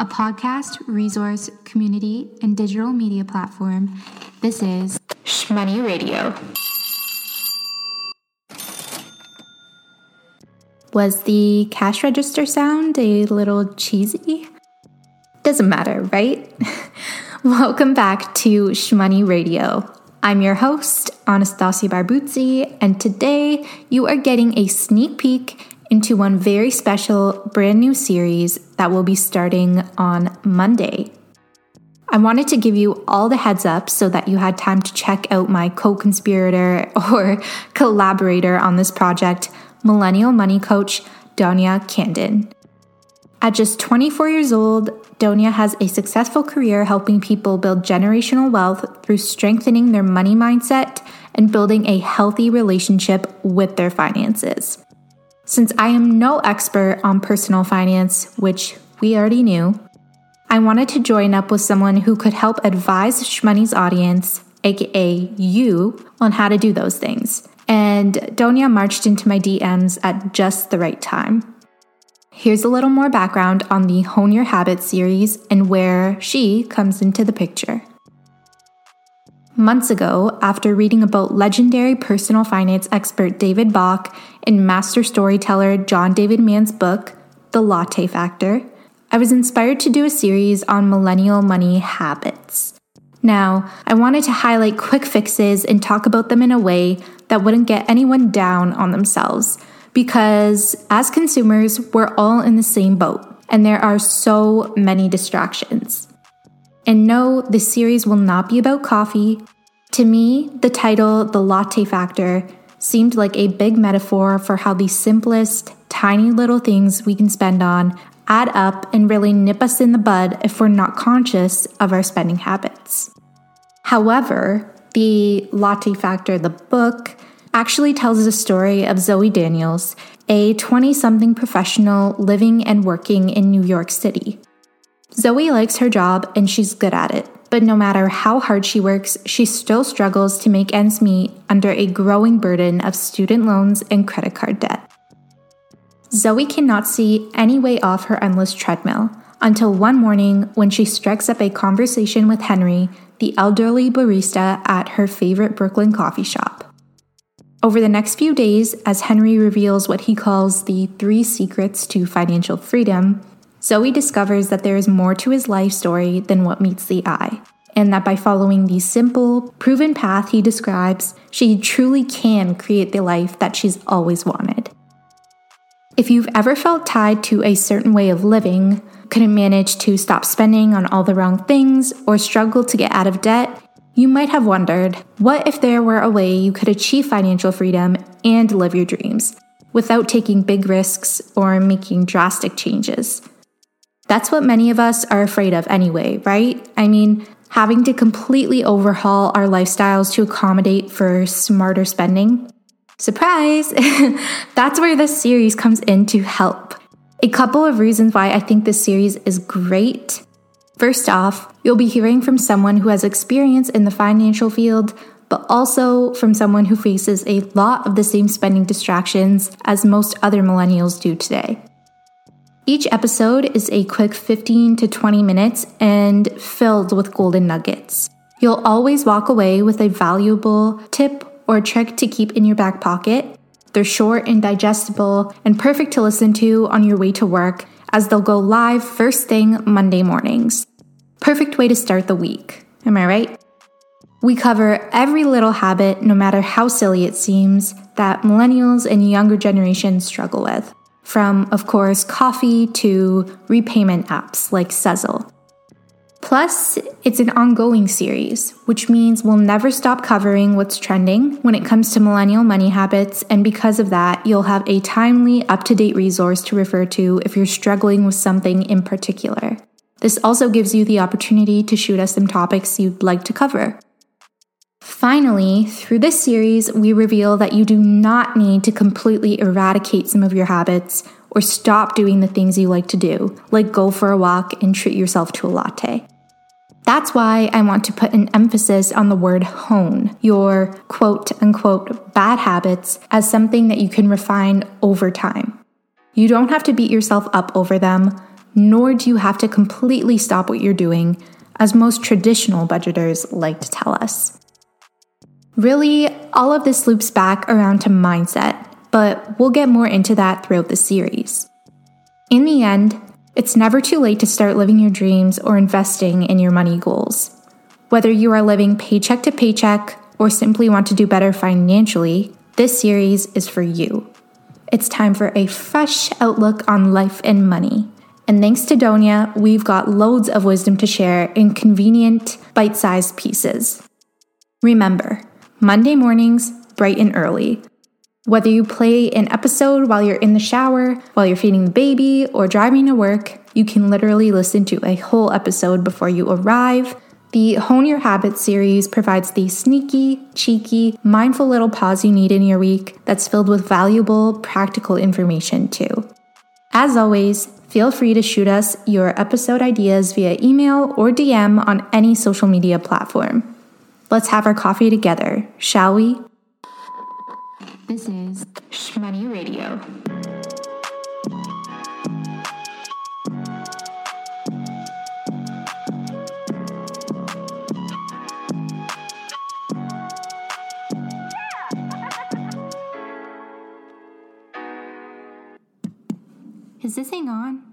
a podcast, resource, community, and digital media platform. This is Shmoney Radio. Was the cash register sound a little cheesy? Doesn't matter, right? Welcome back to Shmoney Radio. I'm your host, Anastasia Barbuzzi, and today you are getting a sneak peek into one very special brand new series that will be starting on Monday. I wanted to give you all the heads up so that you had time to check out my co conspirator or collaborator on this project, millennial money coach Donya Khandan. At just 24 years old, Donya has a successful career helping people build generational wealth through strengthening their money mindset and building a healthy relationship with their finances. Since I am no expert on personal finance, which we already knew, I wanted to join up with someone who could help advise Shmoney's audience, aka you, on how to do those things. And Donya marched into my DMs at just the right time. Here's a little more background on the Hone Your Habits series and where she comes into the picture. Months ago, after reading about legendary personal finance expert David Bach and master storyteller John David Mann's book, The Latte Factor, I was inspired to do a series on millennial money habits. Now, I wanted to highlight quick fixes and talk about them in a way that wouldn't get anyone down on themselves, because as consumers, we're all in the same boat, and there are so many distractions. And no, this series will not be about coffee. To me, the title, The Latte Factor, seemed like a big metaphor for how the simplest, tiny little things we can spend on add up and really nip us in the bud if we're not conscious of our spending habits. However, the Latte Factor, the book, actually tells the story of Zoe Daniels, a 20 something professional living and working in New York City. Zoe likes her job and she's good at it, but no matter how hard she works, she still struggles to make ends meet under a growing burden of student loans and credit card debt. Zoe cannot see any way off her endless treadmill until one morning when she strikes up a conversation with Henry, the elderly barista at her favorite Brooklyn coffee shop. Over the next few days, as Henry reveals what he calls the three secrets to financial freedom, Zoe discovers that there is more to his life story than what meets the eye, and that by following the simple, proven path he describes, she truly can create the life that she's always wanted. If you've ever felt tied to a certain way of living, couldn't manage to stop spending on all the wrong things, or struggled to get out of debt, you might have wondered what if there were a way you could achieve financial freedom and live your dreams without taking big risks or making drastic changes? That's what many of us are afraid of anyway, right? I mean, having to completely overhaul our lifestyles to accommodate for smarter spending. Surprise! That's where this series comes in to help. A couple of reasons why I think this series is great. First off, you'll be hearing from someone who has experience in the financial field, but also from someone who faces a lot of the same spending distractions as most other millennials do today. Each episode is a quick 15 to 20 minutes and filled with golden nuggets. You'll always walk away with a valuable tip or trick to keep in your back pocket. They're short and digestible and perfect to listen to on your way to work as they'll go live first thing Monday mornings. Perfect way to start the week. Am I right? We cover every little habit, no matter how silly it seems, that millennials and younger generations struggle with from, of course, coffee to repayment apps like Sezzle. Plus, it's an ongoing series, which means we'll never stop covering what's trending when it comes to millennial money habits, and because of that, you'll have a timely, up to date resource to refer to if you're struggling with something in particular. This also gives you the opportunity to shoot us some topics you'd like to cover. Finally, through this series, we reveal that you do not need to completely eradicate some of your habits or stop doing the things you like to do, like go for a walk and treat yourself to a latte. That's why I want to put an emphasis on the word hone, your quote unquote bad habits, as something that you can refine over time. You don't have to beat yourself up over them. nor do you have to completely stop what you're doing, as most traditional budgeters like to tell us. Really, all of this loops back around to mindset, but we'll get more into that throughout the series. In the end, it's never too late to start living your dreams or investing in your money goals. Whether you are living paycheck to paycheck or simply want to do better financially, this series is for you. It's time for a fresh outlook on life and money. And thanks to Donya, we've got loads of wisdom to share in convenient, bite sized pieces. Remember, Monday mornings, bright and early. Whether you play an episode while you're in the shower, while you're feeding the baby, or driving to work, you can literally listen to a whole episode before you arrive. The Hone Your Habits series provides the sneaky, cheeky, mindful little pause you need in your week that's filled with valuable, practical information too. As always, feel free to shoot us your episode ideas via email or DM on any social media platform. Let's have our coffee together, shall we? This is Shmoney Radio. Is this thing on?